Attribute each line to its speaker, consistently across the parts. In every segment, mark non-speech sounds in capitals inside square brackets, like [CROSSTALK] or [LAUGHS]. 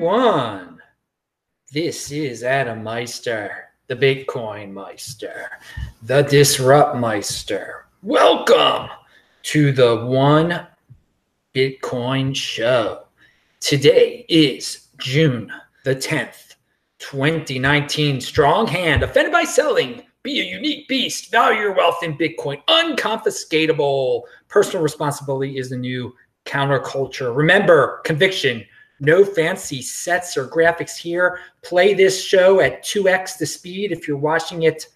Speaker 1: everyone. This is Adam Meister, the Bitcoin Meister, the Disrupt Meister. Welcome to the One Bitcoin Show. Today is June the 10th, 2019. Strong hand offended by selling. Be a unique beast. Value your wealth in Bitcoin. Unconfiscatable. Personal responsibility is the new counterculture. Remember, conviction no fancy sets or graphics here. Play this show at 2x the speed if you're watching it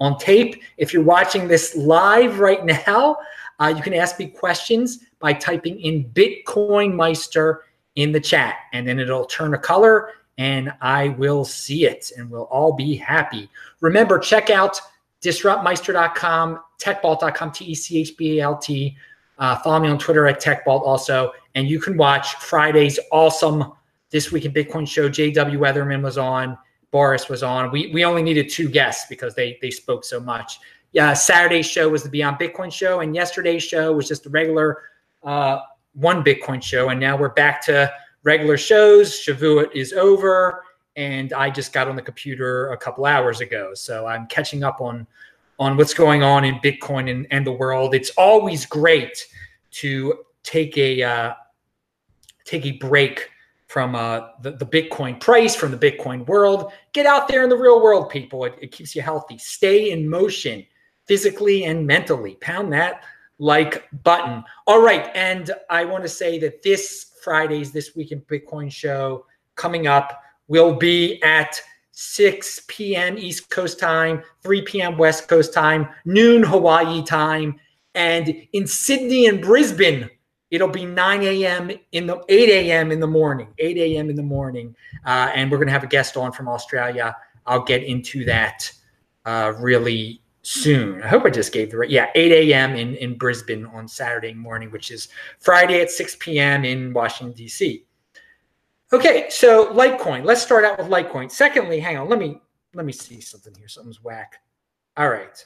Speaker 1: on tape. If you're watching this live right now, uh, you can ask me questions by typing in Bitcoin Meister in the chat, and then it'll turn a color and I will see it and we'll all be happy. Remember, check out disruptmeister.com, techbalt.com, T E C H B A L T. Uh, follow me on Twitter at TechBalt also. And you can watch Friday's awesome This Week in Bitcoin show. JW Weatherman was on, Boris was on. We, we only needed two guests because they, they spoke so much. Yeah, Saturday's show was the Beyond Bitcoin show, and yesterday's show was just a regular uh, one Bitcoin show. And now we're back to regular shows. Shavuot is over, and I just got on the computer a couple hours ago. So I'm catching up on on what's going on in Bitcoin and, and the world. It's always great to take a uh, take a break from uh, the, the Bitcoin price, from the Bitcoin world. Get out there in the real world, people. It, it keeps you healthy. Stay in motion physically and mentally. Pound that like button. All right. And I want to say that this Friday's This Week in Bitcoin show coming up will be at 6 p.m. East Coast time, 3 p.m. West Coast time, noon Hawaii time. And in Sydney and Brisbane, it'll be 9 a.m. in the 8 a.m. in the morning, 8 a.m. in the morning. Uh, and we're going to have a guest on from Australia. I'll get into that uh, really soon. I hope I just gave the right. Yeah, 8 a.m. in, in Brisbane on Saturday morning, which is Friday at 6 p.m. in Washington, D.C. Okay, so Litecoin. Let's start out with Litecoin. Secondly, hang on, let me let me see something here. Something's whack. All right.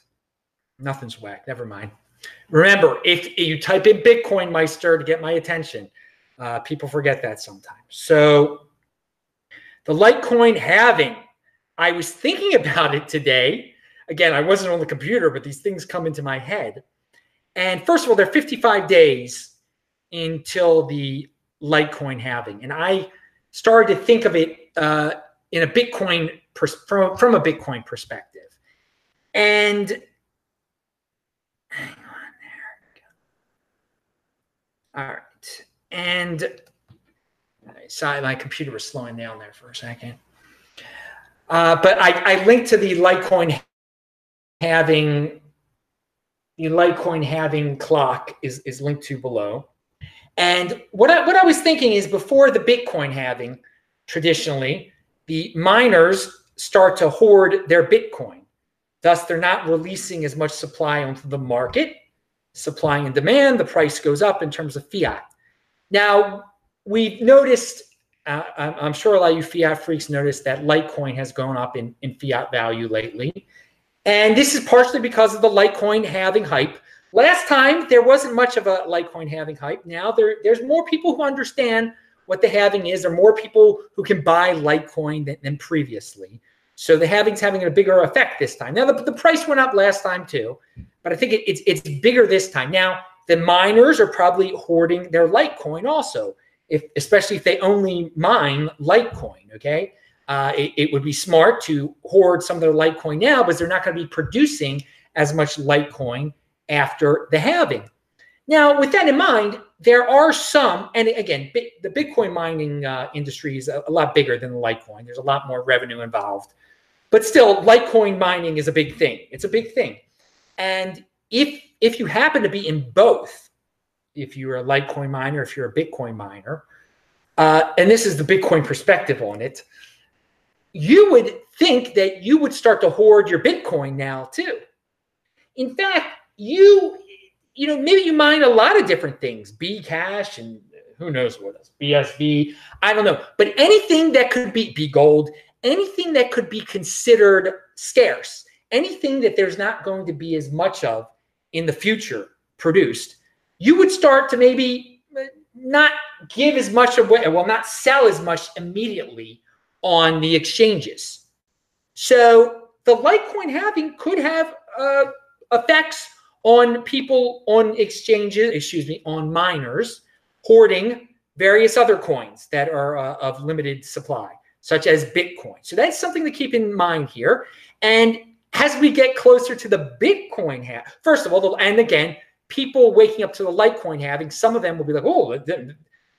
Speaker 1: Nothing's whack. Never mind. Remember, if you type in Bitcoin Meister to get my attention, uh, people forget that sometimes. So the Litecoin halving, I was thinking [LAUGHS] about it today. Again, I wasn't on the computer, but these things come into my head. And first of all, they're 55 days until the Litecoin halving. And I started to think of it uh, in a Bitcoin pers- from, from a Bitcoin perspective. And hang on there. All right. And sorry, my computer was slowing down there for a second. Uh, but I, I linked to the Litecoin halving the Litecoin halving clock is, is linked to below. And what I, what I was thinking is before the Bitcoin halving, traditionally, the miners start to hoard their Bitcoin. Thus, they're not releasing as much supply onto the market. Supply and demand, the price goes up in terms of fiat. Now, we've noticed, uh, I'm sure a lot of you fiat freaks noticed that Litecoin has gone up in, in fiat value lately. And this is partially because of the Litecoin halving hype. Last time there wasn't much of a Litecoin halving hype. Now there, there's more people who understand what the halving is. There are more people who can buy Litecoin than, than previously. So the halving's having a bigger effect this time. Now the, the price went up last time too, but I think it, it's it's bigger this time. Now the miners are probably hoarding their Litecoin also, if especially if they only mine Litecoin. Okay, uh, it, it would be smart to hoard some of their Litecoin now, because they're not going to be producing as much Litecoin after the halving. Now, with that in mind, there are some, and again, the Bitcoin mining uh, industry is a, a, lot bigger than Litecoin. There's a lot more revenue involved, but still, Litecoin mining is a big thing. It's a big thing, and if if you happen to be in both, if you're a Litecoin miner, if you're a Bitcoin miner, uh, and this is the Bitcoin perspective on it, you would think that you would start to hoard your Bitcoin now too. In fact, you you know maybe you mine a lot of different things b cash and who knows what else bsv i don't know but anything that could be be gold anything that could be considered scarce anything that there's not going to be as much of in the future produced you would start to maybe not give as much away, well, not sell as much immediately on the exchanges. So the Litecoin halving could have uh, effects on people on exchanges, excuse me, on miners hoarding various other coins that are uh, of limited supply, such as Bitcoin. So that's something to keep in mind here. And as we get closer to the Bitcoin half, first of all, and again, people waking up to the Litecoin halving, some of them will be like, oh,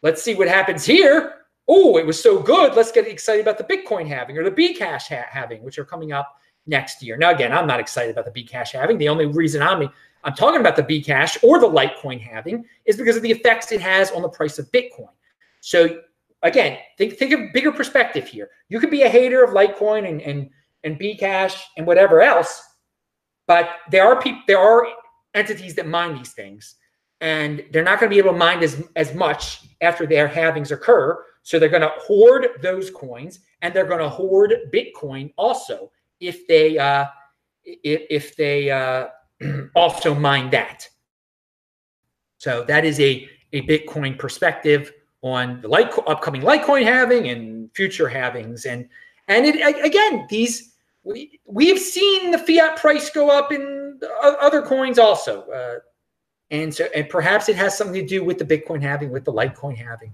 Speaker 1: let's see what happens here. Oh, it was so good. Let's get excited about the Bitcoin halving or the Bcash ha- halving, which are coming up next year. Now, again, I'm not excited about the Bcash halving. The only reason I'm I'm talking about the Bcash or the Litecoin halving is because of the effects it has on the price of Bitcoin. So again, think think of bigger perspective here. You could be a hater of Litecoin and and and Bcash and whatever else, but there are people there are entities that mine these things, and they're not going to be able to mine as as much after their halvings occur. So they're going to hoard those coins, and they're going to hoard Bitcoin also if they uh, if, if they uh, [CLEARS THROAT] also mine that. So that is a, a Bitcoin perspective on the upcoming Litecoin halving and future halvings. And and it again, these we we've seen the fiat price go up in other coins also. Uh, and so and perhaps it has something to do with the Bitcoin halving, with the Litecoin halving.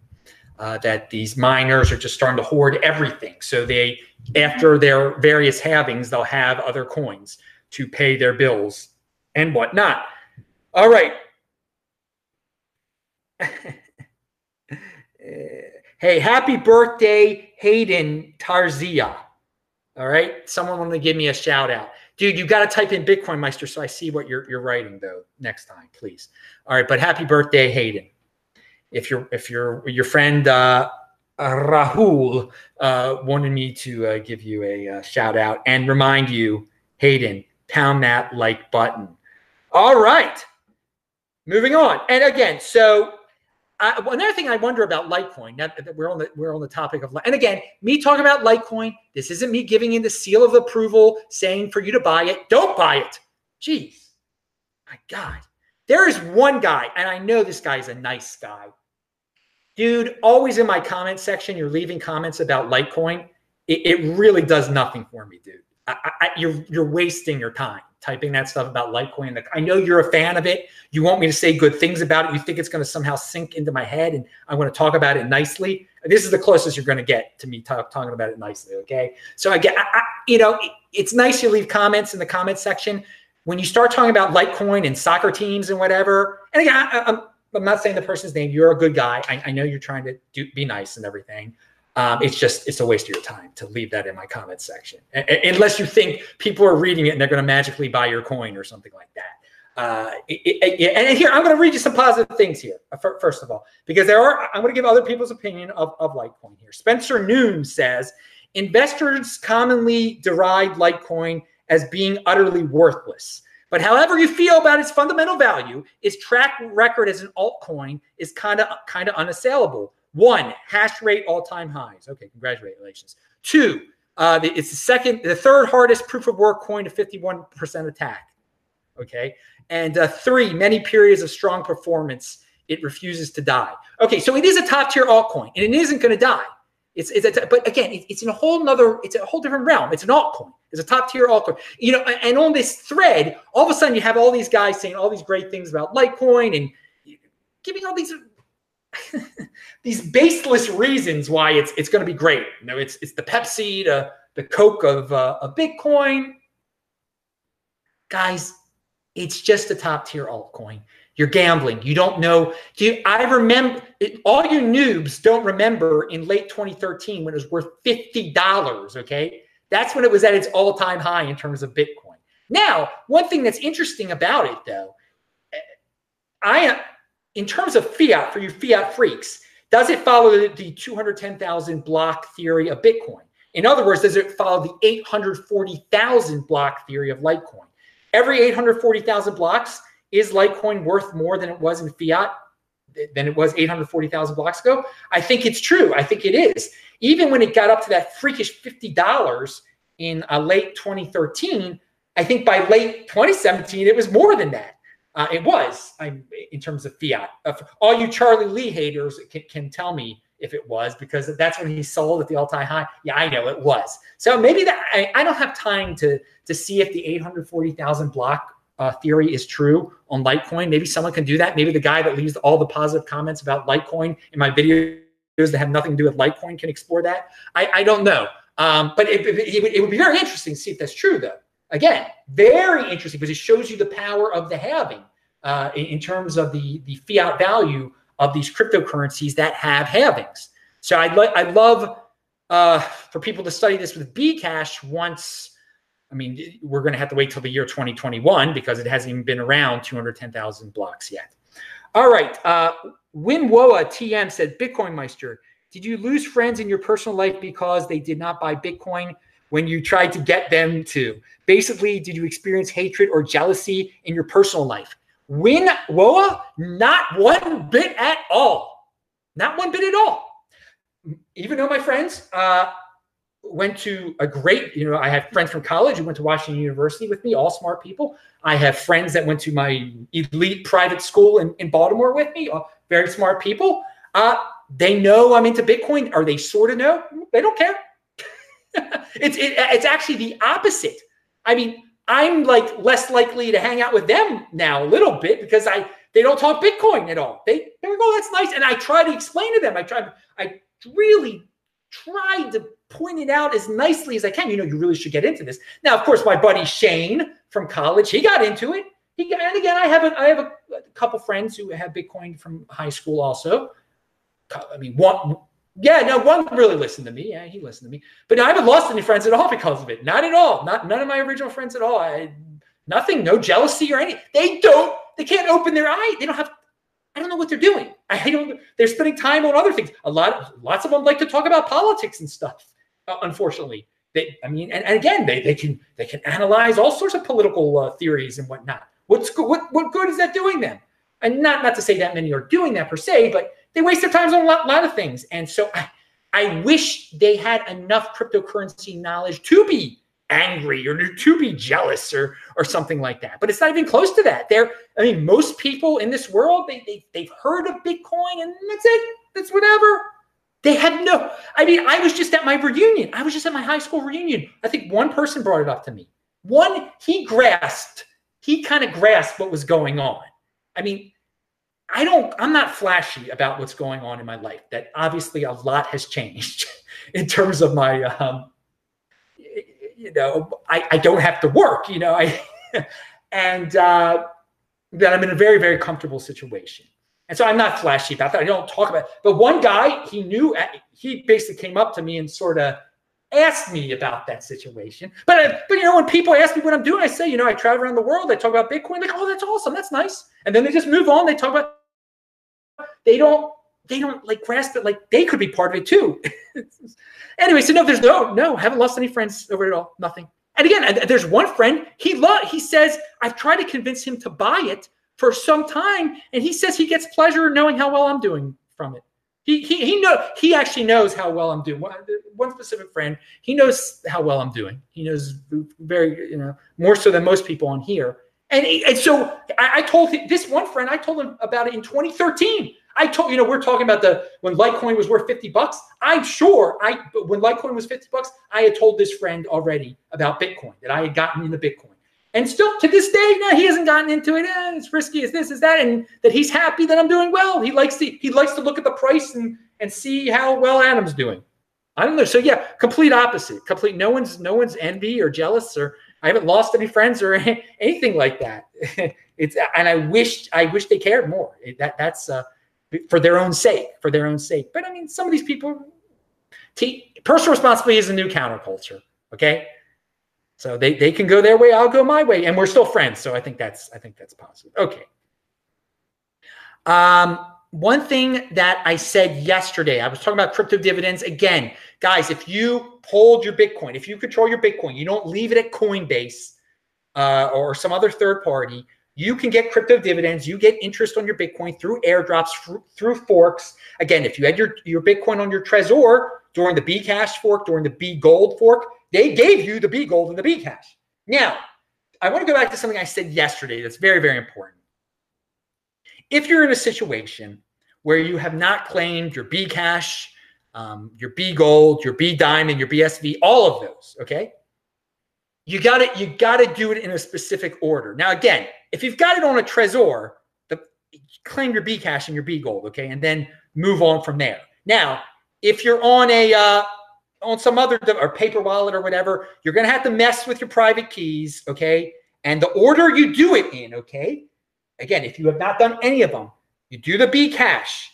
Speaker 1: Uh, that these miners are just starting to hoard everything. So they, after their various halvings, they'll have other coins to pay their bills and whatnot. All right. [LAUGHS] hey, happy birthday, Hayden Tarzia. All right. Someone wanted to give me a shout out. Dude, you got to type in Bitcoin Meister so I see what you're, you're writing, though, next time, please. All right. But happy birthday, Hayden. If you're, if you're, your friend, uh, Rahul uh, wanted me to uh, give you a uh, shout out and remind you, Hayden, pound that like button. All right. Moving on. And again, so uh, another thing I wonder about Litecoin. Now that we're on the we're on the topic of, and again, me talking about Litecoin. This isn't me giving in the seal of approval, saying for you to buy it. Don't buy it. Jeez, my God, there is one guy, and I know this guy is a nice guy, dude. Always in my comment section, you're leaving comments about Litecoin. It, it really does nothing for me, dude. I, I, you're you're wasting your time typing that stuff about Litecoin. I know you're a fan of it. You want me to say good things about it. You think it's going to somehow sink into my head and I want to talk about it nicely. This is the closest you're going to get to me talk, talking about it nicely. Okay. So I get, I, I, you know, it, it's nice you leave comments in the comment section. When you start talking about Litecoin and soccer teams and whatever, and again, I, I'm, I'm not saying the person's name. You're a good guy. I, I know you're trying to do, be nice and everything. Um, it's just it's a waste of your time to leave that in my comment section. A- unless you think people are reading it and they're going to magically buy your coin or something like that. Uh, it, it, and here i'm going to read you some positive things here uh, first of all because there are i'm going to give other people's opinion of, of litecoin here. Spencer noon says investors commonly deride litecoin as being utterly worthless but however you feel about its fundamental value its track record as an altcoin is kind of kind of unassailable one, hash rate all time highs. Okay, congratulations. Two, uh, it's the second, the third hardest proof of work coin to 51% attack. Okay. And uh, three, many periods of strong performance. It refuses to die. Okay, so it is a top tier altcoin and it isn't going to die. It's, it's a, but again, it, it's in a whole nother, it's a whole different realm. It's an altcoin. It's a top tier altcoin. You know, and on this thread, all of a sudden you have all these guys saying all these great things about Litecoin and giving all these [LAUGHS] these baseless reasons why it's it's going to be great. You know, it's it's the Pepsi, the the Coke of uh, Bitcoin. Guys, it's just a top tier altcoin. You're gambling. You don't know. You, I remember? It, all you noobs don't remember in late 2013 when it was worth fifty dollars. Okay, that's when it was at its all time high in terms of Bitcoin. Now, one thing that's interesting about it, though, I in terms of fiat, for you fiat freaks, does it follow the, the 210,000 block theory of Bitcoin? In other words, does it follow the 840,000 block theory of Litecoin? Every 840,000 blocks, is Litecoin worth more than it was in fiat than it was 840,000 blocks ago? I think it's true. I think it is. Even when it got up to that freakish $50 in uh, late 2013, I think by late 2017, it was more than that. Uh, it was I'm, in terms of fiat. All you Charlie Lee haters can, can tell me if it was because that's when he sold at the all-time high. Yeah, I know it was. So maybe that I, I don't have time to to see if the 840,000 block uh, theory is true on Litecoin. Maybe someone can do that. Maybe the guy that leaves all the positive comments about Litecoin in my videos that have nothing to do with Litecoin can explore that. I, I don't know. Um, but it, it, it, would, it would be very interesting to see if that's true, though. Again, very interesting because it shows you the power of the halving uh, in, in, terms of the, the fiat value of these cryptocurrencies that have halvings. So I'd, lo- I'd love uh, for people to study this with Bcash once. I mean, we're going to have to wait till the year 2021 because it hasn't even been around 210,000 blocks yet. All right. Uh, Wimwoa TM said, Bitcoin Meister, did you lose friends in your personal life because they did not buy Bitcoin when you tried to get them to? Basically, did you experience hatred or jealousy in your personal life? Win Woa, not one bit at all. Not one bit at all. Even though my friends uh, went to a great, you know, I have friends from college who went to Washington University with me, all smart people. I have friends that went to my elite private school in, in Baltimore with me, very smart people. Uh, they know I'm into Bitcoin, or they sort of know. They don't care. [LAUGHS] it's it, it's actually the opposite. I mean, I'm like less likely to hang out with them now a little bit because I they don't talk Bitcoin at all. They they go, oh, that's nice. And I try to explain to them. I try I really tried to point it out as nicely as I can. You know, you really should get into this. Now, of course, my buddy Shane from college, he got into it. He and again, I have a I have a, a couple friends who have Bitcoin from high school also. I mean, one yeah, no, one really listened to me. Yeah, he listened to me. But I haven't lost any friends at all because of it. Not at all. Not none of my original friends at all. I nothing, no jealousy or anything. They don't, they can't open their eye. They don't have I don't know what they're doing. [LAUGHS] I don't they're spending time on other things. A lot lots of them like to talk about politics and stuff, uh, unfortunately. They, I mean, and, and, again, they, they can they can analyze all sorts of political uh, theories and whatnot. What's? What, what good is that doing them? And not not to say that many are doing that per se, but they waste their time on a lot, lot of things. And so I, I wish they had enough cryptocurrency knowledge to be angry or to be jealous or or something like that. But it's not even close to that. They're, I mean, most people in this world, they, they they've heard of Bitcoin and that's it. That's whatever. They had no, I mean, I was just at my reunion. I was just at my high school reunion. I think one person brought it up to me. One, he grasped, he kind of grasped what was going on. I mean, I don't, I'm not flashy about what's going on in my life. That obviously a lot has changed [LAUGHS] in terms of my, um, you know, I, I don't have to work, you know, I, [LAUGHS] and uh, that I'm in a very, very comfortable situation. And so I'm not flashy about that. I don't talk about it. But one guy, he knew, uh, he basically came up to me and sort of asked me about that situation. But, uh, but you know, when people ask me what I'm doing, I say, you know, I travel around the world. I talk about Bitcoin. Like, oh, that's awesome. That's nice. And then they just move on. They talk about they don't they don't like grasp it like they could be part of it too. [LAUGHS] anyway, so no, there's no no haven't lost any friends over it all. Nothing. And again, there's one friend he lo- he says I've tried to convince him to buy it for some time, and he says he gets pleasure knowing how well I'm doing from it. He he he know he actually knows how well I'm doing. One, one specific friend, he knows how well I'm doing. He knows very you know more so than most people on here. And, and so I, I told him, this one friend, I told him about it in 2013. I told you know we're talking about the when Litecoin was worth 50 bucks. I'm sure I when Litecoin was 50 bucks, I had told this friend already about Bitcoin that I had gotten into Bitcoin. And still to this day, now he hasn't gotten into it. Eh, it's risky, it's this, is that, and that he's happy that I'm doing well. He likes to he likes to look at the price and and see how well Adam's doing. I don't know. So yeah, complete opposite. Complete. No one's no one's envy or jealous or I haven't lost any friends or [LAUGHS] anything like that. [LAUGHS] it's and I wish I wish they cared more. That that's uh, for their own sake, for their own sake. But I mean, some of these people, t- personal responsibility is a new counterculture. Okay, so they they can go their way, I'll go my way, and we're still friends. So I think that's I think that's positive. Okay. Um, one thing that I said yesterday, I was talking about crypto dividends again, guys. If you hold your Bitcoin, if you control your Bitcoin, you don't leave it at Coinbase uh, or some other third party you can get crypto dividends. You get interest on your Bitcoin through airdrops, through forks. Again, if you had your, your Bitcoin on your Trezor during the Bcash fork, during the B Gold fork, they gave you the B Gold and the Bcash. Now, I want to go back to something I said yesterday that's very, very important. if you're in a situation where you have not claimed your B cash, um, your B gold, your B diamond, your BSV, all of those, okay? You got to you got to do it in a specific order. Now, again, if you've got it on a Trezor, the, claim your B cash and your B gold, okay, and then move on from there. Now, if you're on a uh, on some other or paper wallet or whatever, you're to have to mess with your private keys, okay? And the order you do it in, okay? Again, if you have not done any of them, you do the B cash,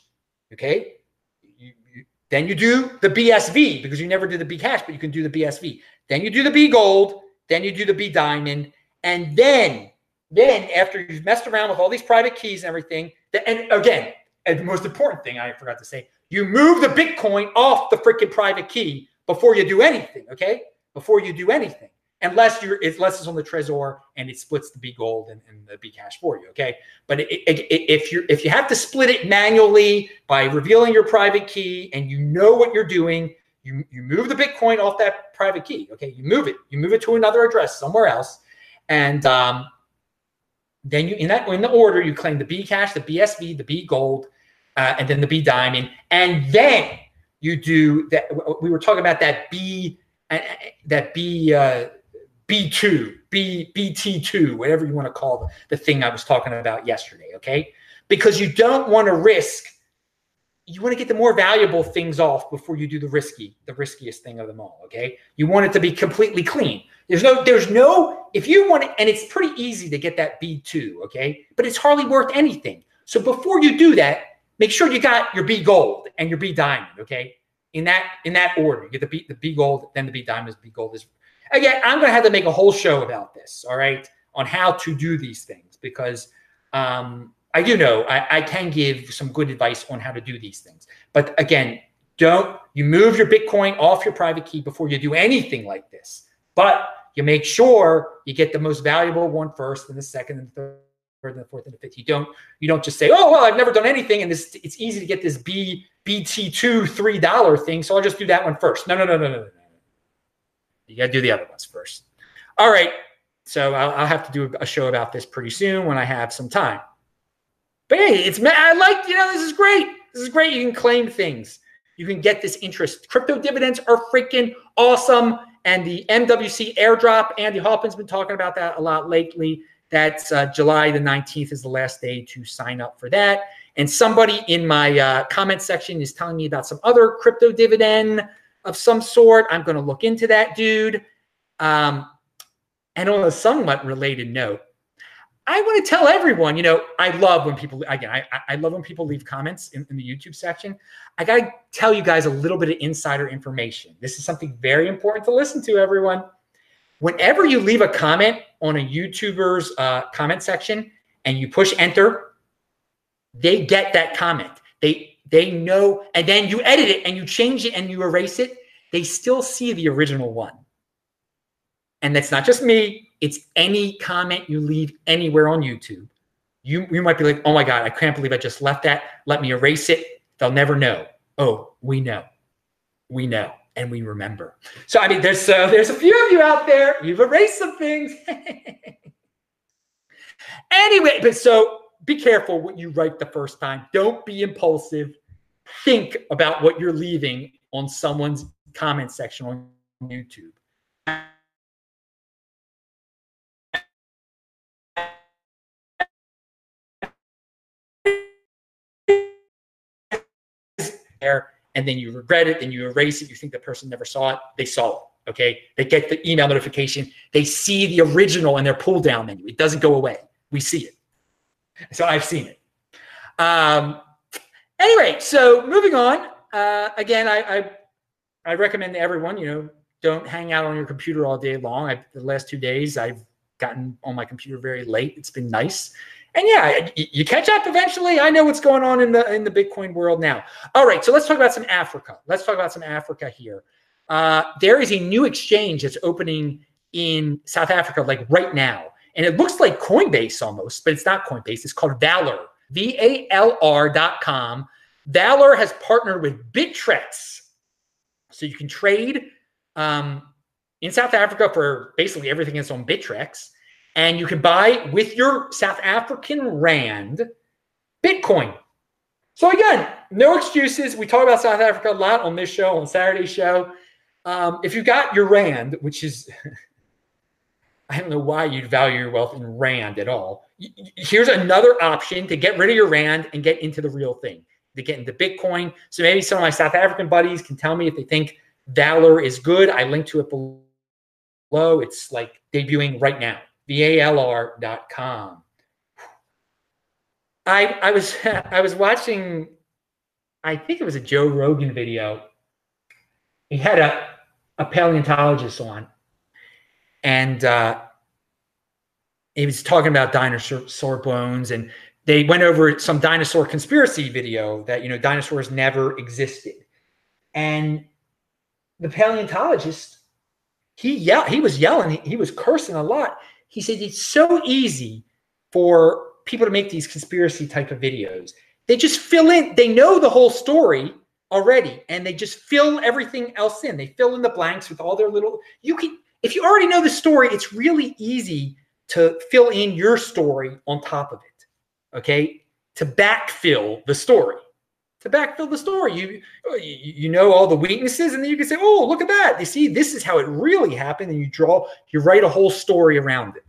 Speaker 1: okay? You, you, then you do the BSV because you never did the B cash, but you can do the BSV. Then you do the B gold, then you do the B diamond, and then then after you've messed around with all these private keys and everything, and again, and the most important thing I forgot to say, you move the Bitcoin off the freaking private key before you do anything, okay? Before you do anything unless you're unless it's on the Trezor and it splits the B gold and, and the B cash for you. Okay, but it, it, it, if you if you have to split it manually by revealing your private key and you know what you're doing, you you move the Bitcoin off that private key. Okay, you move it, you move it to another address somewhere else, and um, then you in that in the order you claim the B cash, the BSV, the B gold, uh, and then the B diamond, and then you do that. We were talking about that B. Uh, that B uh, B2, B, BT2, whatever you want to call the, the thing I was talking about yesterday, okay? Because you don't want to risk, you want to get the more valuable things off before you do the risky, the riskiest thing of them all, okay? You want it to be completely clean. There's no, there's no, if you want it, and it's pretty easy to get that B2, okay? But it's hardly worth anything. So before you do that, make sure you got your B gold and your B diamond, okay? In that in that order, you get the B the B gold, then the B diamond, B gold is Again, I'm to have to make a whole show about this, all right, on how to do these things because um, I do know I, I can give some good advice on how to do these things. But again, don't you move your Bitcoin off your private key before you do anything like this. But you make sure you get the most valuable one first, and the second, and the third, and the fourth, and the fifth. You don't you don't just say, oh well, I've never done anything, and this it's easy to get this B BT two three dollar thing, so I'll just do that one first. No, no, no, no, no, no. You got to do the other ones first. All right. So I'll, I'll, have to do a show about this pretty soon when I have some time. But hey, it's I like you know this is great. This is great. You can claim things. You can get this interest. Crypto dividends are freaking awesome. And the MWC airdrop, Andy Hoffman's been talking about that a lot lately. That's uh, July the 19th is the last day to sign up for that. And somebody in my uh, comment section is telling me about some other crypto dividend of some sort. I'm going to look into that dude. Um, and on a somewhat related note, I want to tell everyone, you know, I love when people, again, I, I love when people leave comments in, in the YouTube section. I got to tell you guys a little bit of insider information. This is something very important to listen to, everyone. Whenever you leave a comment on a YouTuber's uh, comment section and you push enter, they get that comment. They they know, and then you edit it and you change it and you erase it, they still see the original one. And that's not just me, it's any comment you leave anywhere on YouTube. You, you might be like, oh my God, I can't believe I just left that. Let me erase it. They'll never know. Oh, we know. We know and we remember. So I mean, there's uh, there's a few of you out there. You've erased some things. [LAUGHS] anyway, but so be careful what you write the first time. Don't be impulsive. Think about what you're leaving on someone's comment section on YouTube. There, and then you regret it, and you erase it. You think the person never saw it. They saw it. Okay. They get the email notification. They see the original in their pull down menu. It doesn't go away. We see it. So I've seen it. Um, anyway, so moving on. Uh, again, I, I, I recommend to everyone, you know, don't hang out on your computer all day long. I, the last two days, I've gotten on my computer very late. It's been nice. And yeah, you catch up eventually. I know what's going on in the in the Bitcoin world now. All right, so let's talk about some Africa. Let's talk about some Africa here. Uh, there is a new exchange that's opening in South Africa, like right now. And it looks like Coinbase almost, but it's not Coinbase. It's called VALR, V A L R dot com. VALR has partnered with Bittrex. So you can trade um, in South Africa for basically everything that's on Bittrex. And you can buy with your South African Rand Bitcoin. So again, no excuses. We talk about South Africa a lot on this show, on Saturday show. Um, if you got your rand, which is, [LAUGHS] I don't know why you'd value your wealth in rand at all. Here's another option to get rid of your rand and get into the real thing, to get into Bitcoin. So maybe some of my South African buddies can tell me if they think VALR is good. I link to it below. It's like debuting right now. VALR.com. I I was [LAUGHS] I was watching, I think it was a Joe Rogan video. He had a a paleontologist on, and uh, he was talking about dinosaur bones, and they went over some dinosaur conspiracy video that you know dinosaurs never existed, and the paleontologist he yeah he was yelling he, he was cursing a lot. He said it's so easy for people to make these conspiracy type of videos. They just fill in, they know the whole story already, and they just fill everything else in. They fill in the blanks with all their little, you can, if you already know the story, it's really easy to fill in your story on top of it. Okay. To backfill the story. To backfill the story. You, you know all the weaknesses, and then you can say, Oh, look at that. You see, this is how it really happened. And you draw, you write a whole story around it.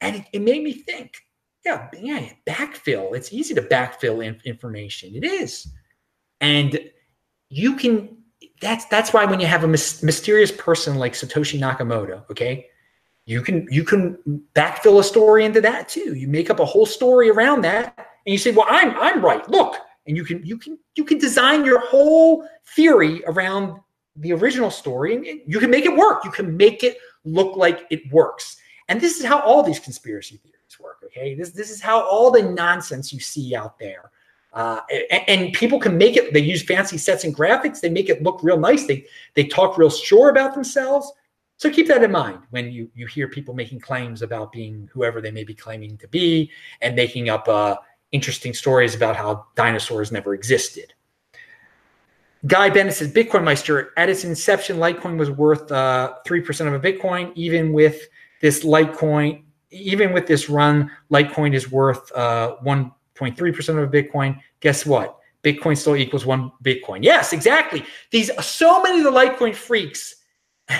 Speaker 1: And it, it made me think yeah, yeah, backfill. It's easy to backfill in, information. It is, and you can. That's that's why when you have a mis- mysterious person like Satoshi Nakamoto, okay, you can you can backfill a story into that too. You make up a whole story around that, and you say, "Well, I'm I'm right. Look," and you can you can you can design your whole theory around the original story, and you can make it work. You can make it look like it works. And this is how all these conspiracy theories work. Okay, this this is how all the nonsense you see out there, uh, and, and, people can make it. They use fancy sets and graphics. They make it look real nice. They they talk real sure about themselves. So keep that in mind when you you hear people making claims about being whoever they may be claiming to be, and making up uh, interesting stories about how dinosaurs never existed. Guy Bennett says Bitcoin Meister at its inception, Litecoin was worth uh, three percent of a Bitcoin. Even with this Litecoin, even with this run, Litecoin is worth uh, 1.3% of a Bitcoin. Guess what? Bitcoin still equals one Bitcoin. Yes, exactly. These so many of the Litecoin freaks,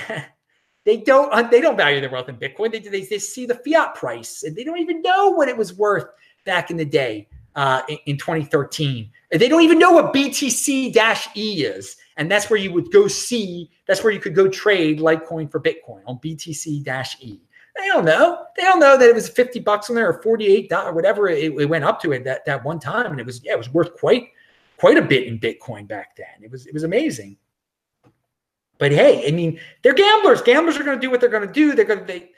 Speaker 1: [LAUGHS] they don't uh, they don't value their wealth in Bitcoin. They, they, they see the fiat price and they don't even know what it was worth back in the day uh, in, in 2013. They don't even know what BTC-E is, and that's where you would go see. That's where you could go trade Litecoin for Bitcoin on BTC-E. They don't know. They don't know that it was 50 bucks on there or 48 or whatever it, it, went up to it that, that one time. And it was, yeah, it was worth quite, quite a bit in Bitcoin back then. It was, it was amazing. But hey, I mean, they're gamblers. Gamblers are going to do what they're going to do. They're going to, they,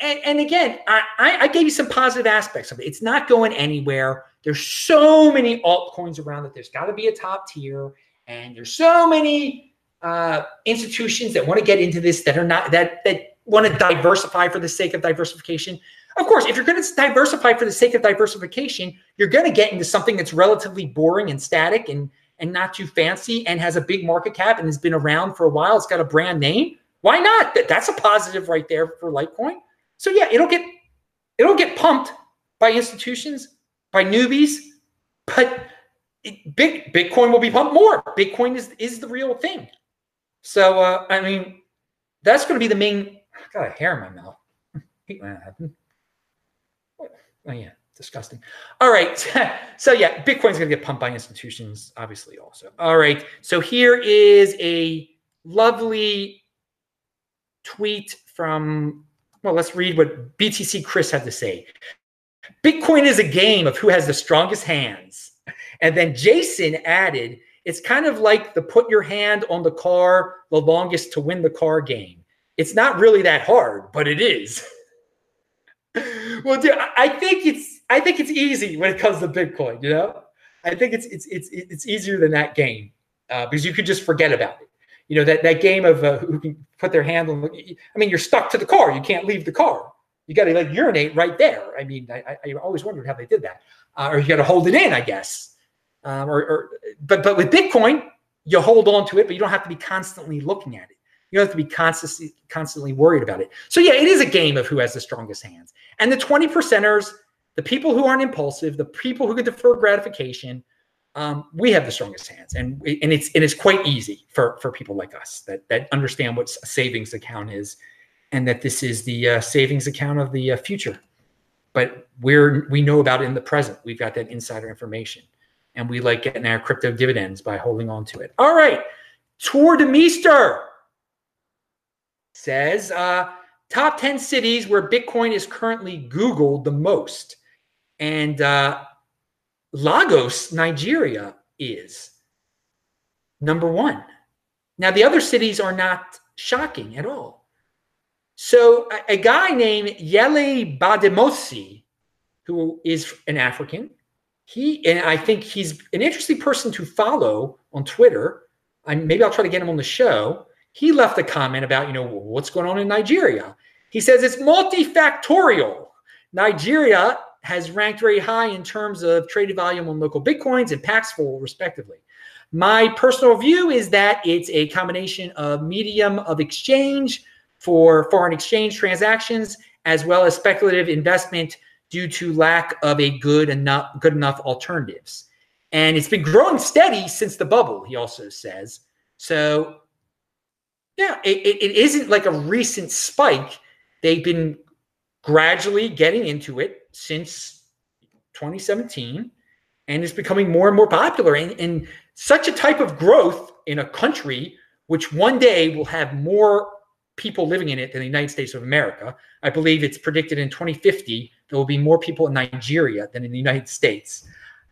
Speaker 1: and, and again, I, I gave you some positive aspects of it. It's not going anywhere. There's so many altcoins around that there's got to be a top tier. And there's so many uh, institutions that want to get into this that are not that that want to diversify for the sake of diversification. Of course, if you're going to diversify for the sake of diversification, you're going to get into something that's relatively boring and static and and not too fancy and has a big market cap and has been around for a while. It's got a brand name. Why not? That's a positive right there for Litecoin. So yeah, it'll get it'll get pumped by institutions, by newbies, but it, big Bitcoin will be pumped more. Bitcoin is is the real thing. So uh, I mean, that's going to be the main I got a hair in my mouth. [LAUGHS] Hate when that happened. Oh yeah, disgusting. All right. [LAUGHS] so yeah, Bitcoin's gonna get pumped by institutions, obviously, also. All right. So here is a lovely tweet from well, let's read what BTC Chris had to say. Bitcoin is a game of who has the strongest hands. And then Jason added, it's kind of like the put your hand on the car the longest to win the car game. It's not really that hard, but it is. [LAUGHS] well, dude, I think it's I think it's easy when it comes to Bitcoin. You know, I think it's it's it's it's easier than that game uh, because you could just forget about it. You know that that game of uh, who can put their hand on. I mean, you're stuck to the car. You can't leave the car. You got to like urinate right there. I mean, I, I always wondered how they did that, uh, or you got to hold it in, I guess. Um, or, or but but with Bitcoin, you hold on to it, but you don't have to be constantly looking at it. You don't have to be constantly constantly worried about it. So yeah, it is a game of who has the strongest hands. And the 20 percenters, the people who aren't impulsive, the people who can defer gratification, um, we have the strongest hands, and and it's and it's quite easy for for people like us that that understand what a savings account is, and that this is the uh, savings account of the uh, future. But we're we know about it in the present. We've got that insider information, and we like getting our crypto dividends by holding on to it. All right, Tour de Meester says uh, top ten cities where Bitcoin is currently Googled the most, and uh, Lagos, Nigeria is number one. Now, the other cities are not shocking at all. So, a, a guy named Yele Bademosi, who is an African, he and I think he's an interesting person to follow on Twitter. I, maybe I'll try to get him on the show. He left a comment about, you know, what's going on in Nigeria. He says it's multifactorial. Nigeria has ranked very high in terms of traded volume on LocalBitcoins and Paxful, respectively. My personal view is that it's a combination of medium of exchange for foreign exchange transactions, as well as speculative investment due to lack of a good enough good enough alternatives. And it's been growing steady since the bubble, he also says. So, yeah, it, it isn't like a recent spike. They've been gradually getting into it since 2017 and is becoming more and more popular. And, and such a type of growth in a country which one day will have more people living in it than the United States of America. I believe it's predicted in 2050 there will be more people in Nigeria than in the United States.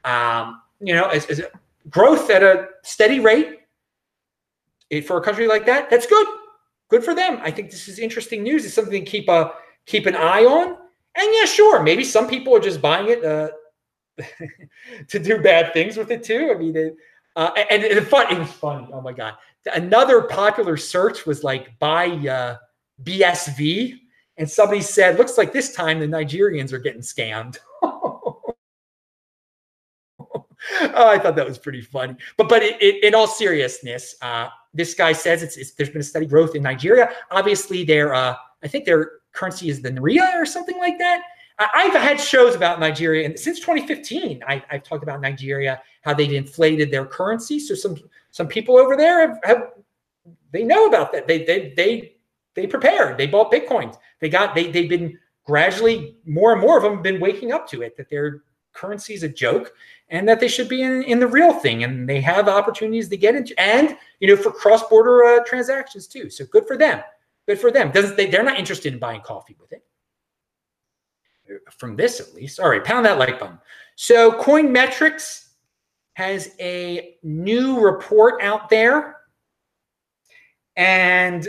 Speaker 1: Um, you know, as, as growth at a steady rate for a country like that, that's good. Good for them. I think this is interesting news. It's something to keep a keep an eye on. And yeah, sure, maybe some people are just buying it uh, [LAUGHS] to do bad things with it too. I mean, it, uh, and, and fun, it was funny. Oh my god! Another popular search was like buy uh, BSV, and somebody said, "Looks like this time the Nigerians are getting scammed." [LAUGHS] oh, I thought that was pretty funny. But but it, it, in all seriousness, uh, this guy says it's, it's, there's been a steady growth in Nigeria. Obviously, their uh, I think their currency is the Naira or something like that. I've had shows about Nigeria, and since 2015, I, have talked about Nigeria, how they've inflated their currency. So some some people over there have, have they know about that. They they they they prepared. They bought bitcoins. They got they they've been gradually more and more of them have been waking up to it that their currency is a joke and that they should be in, in the real thing and they have opportunities to get into and you know for cross-border uh, transactions too. So good for them. Good for them. Doesn't they? They're not interested in buying coffee with it. From this, at least. All right, pound that like button. So, Coin Metrics has a new report out there, and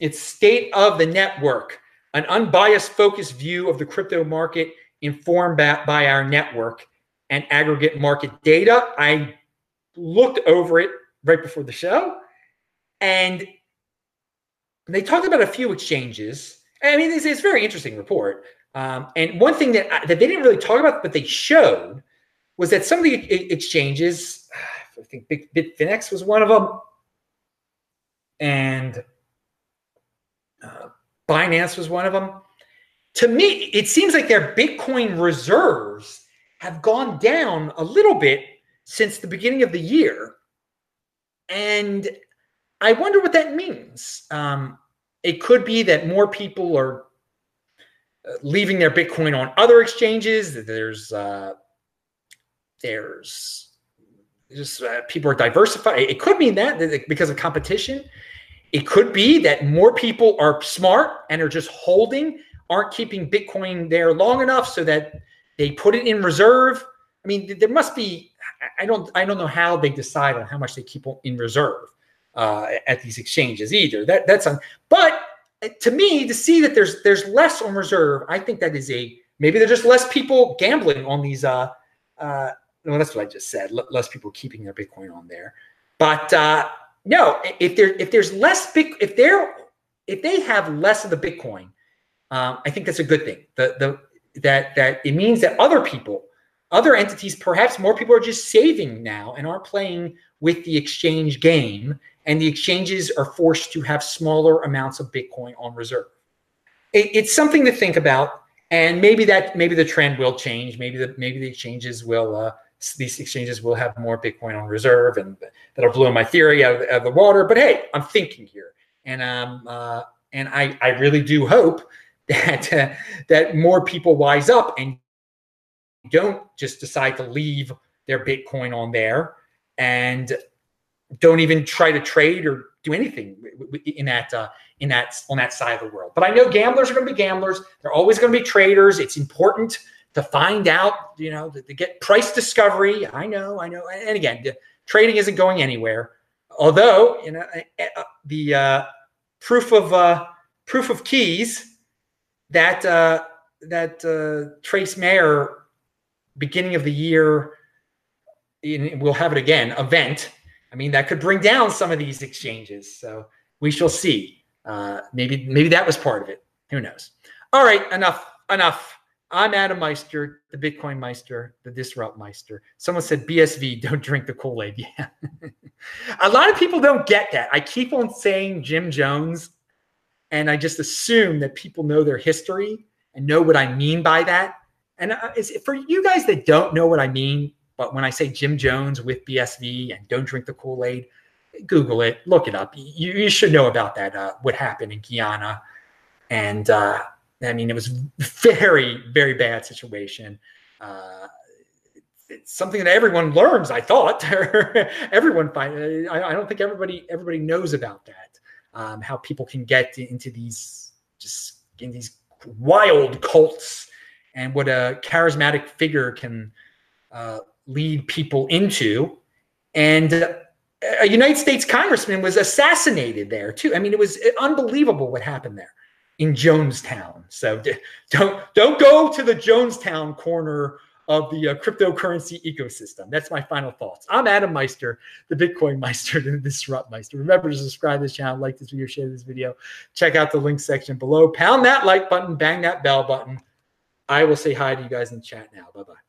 Speaker 1: it's state of the network, an unbiased, focused view of the crypto market informed by our network and aggregate market data. I looked over it right before the show, and they talked about a few exchanges. I mean, it's, it's a very interesting report. Um, and one thing that, that they didn't really talk about, but they showed, was that some of the exchanges, [SIGHS] I think Bitfinex was one of them, and uh, Binance was one of them. To me, it seems like their Bitcoin reserves have gone down a little bit since the beginning of the year. And I wonder what that means. Um, it could be that more people are uh, leaving their Bitcoin on other exchanges. There's uh, there's just uh, people are diversifying. It could mean that because of competition. It could be that more people are smart and are just holding, aren't keeping Bitcoin there long enough so that they put it in reserve. I mean, there must be. I don't. I don't know how they decide on how much they keep in reserve uh, at these exchanges either. That that's on. But to me, to see that there's there's less on reserve, I think that is a maybe there's just less people gambling on these. Uh, uh, well, that's what I just said. L- less people keeping their Bitcoin on there. But uh, no, if there if there's less big if they're if they have less of the Bitcoin, um, I think that's a good thing. The the that that it means that other people, other entities, perhaps more people are just saving now and aren't playing with the exchange game and the exchanges are forced to have smaller amounts of Bitcoin on reserve. It, it's something to think about. and maybe that maybe the trend will change. Maybe the maybe the exchanges will uh, these exchanges will have more Bitcoin on reserve, and that'll blow my theory out of, the, out of the water. But hey, I'm thinking here, and um uh, and I I really do hope [LAUGHS] that uh, that more people wise up and don't just decide to leave their Bitcoin on there and don't even try to trade or do anything in that uh, in that on that side of the world. But I know gamblers are going to be gamblers. They're always going to be traders. It's important to find out, you know, to, to get price discovery. I know, I know. And again, trading isn't going anywhere. Although, you know, uh, the uh, proof of uh, proof of keys that uh, that uh, Trace Mayer beginning of the year, we'll have it again, event. I mean, that could bring down some of these exchanges. So we shall see. Uh, maybe maybe that was part of it. Who knows? All right, enough enough. I'm Adam Meister, the Bitcoin Meister, the Disrupt Meister. Someone said BSV, don't drink the Kool Aid. [LAUGHS] Yeah. a lot of people don't get that. I keep on saying Jim Jones, and I just assume that people know their history and know what I mean by that. And uh, for you guys that don't know what I mean, but when I say Jim Jones with BSV and don't drink the Kool Aid, Google it, look it up. You, you should know about that, uh, what happened in Guyana. And uh, I mean, it was very, very bad situation. Uh, it's something that everyone learns. I thought [LAUGHS] everyone find. I, I, don't think everybody everybody knows about that. Um, how people can get into these just in these wild cults and what a charismatic figure can uh, lead people into. And a United States congressman was assassinated there too. I mean, it was unbelievable what happened there in Jonestown. So don't don't go to the Jonestown corner of the uh, cryptocurrency ecosystem. That's my final thoughts. I'm Adam Meister, the Bitcoin [LAUGHS] Meister, the Disrupt Meister. Remember to subscribe to this channel, like this video, share this video. Check out the link section below. Pound that like button, bang that bell button. I will say hi to you guys in the chat now. Bye bye.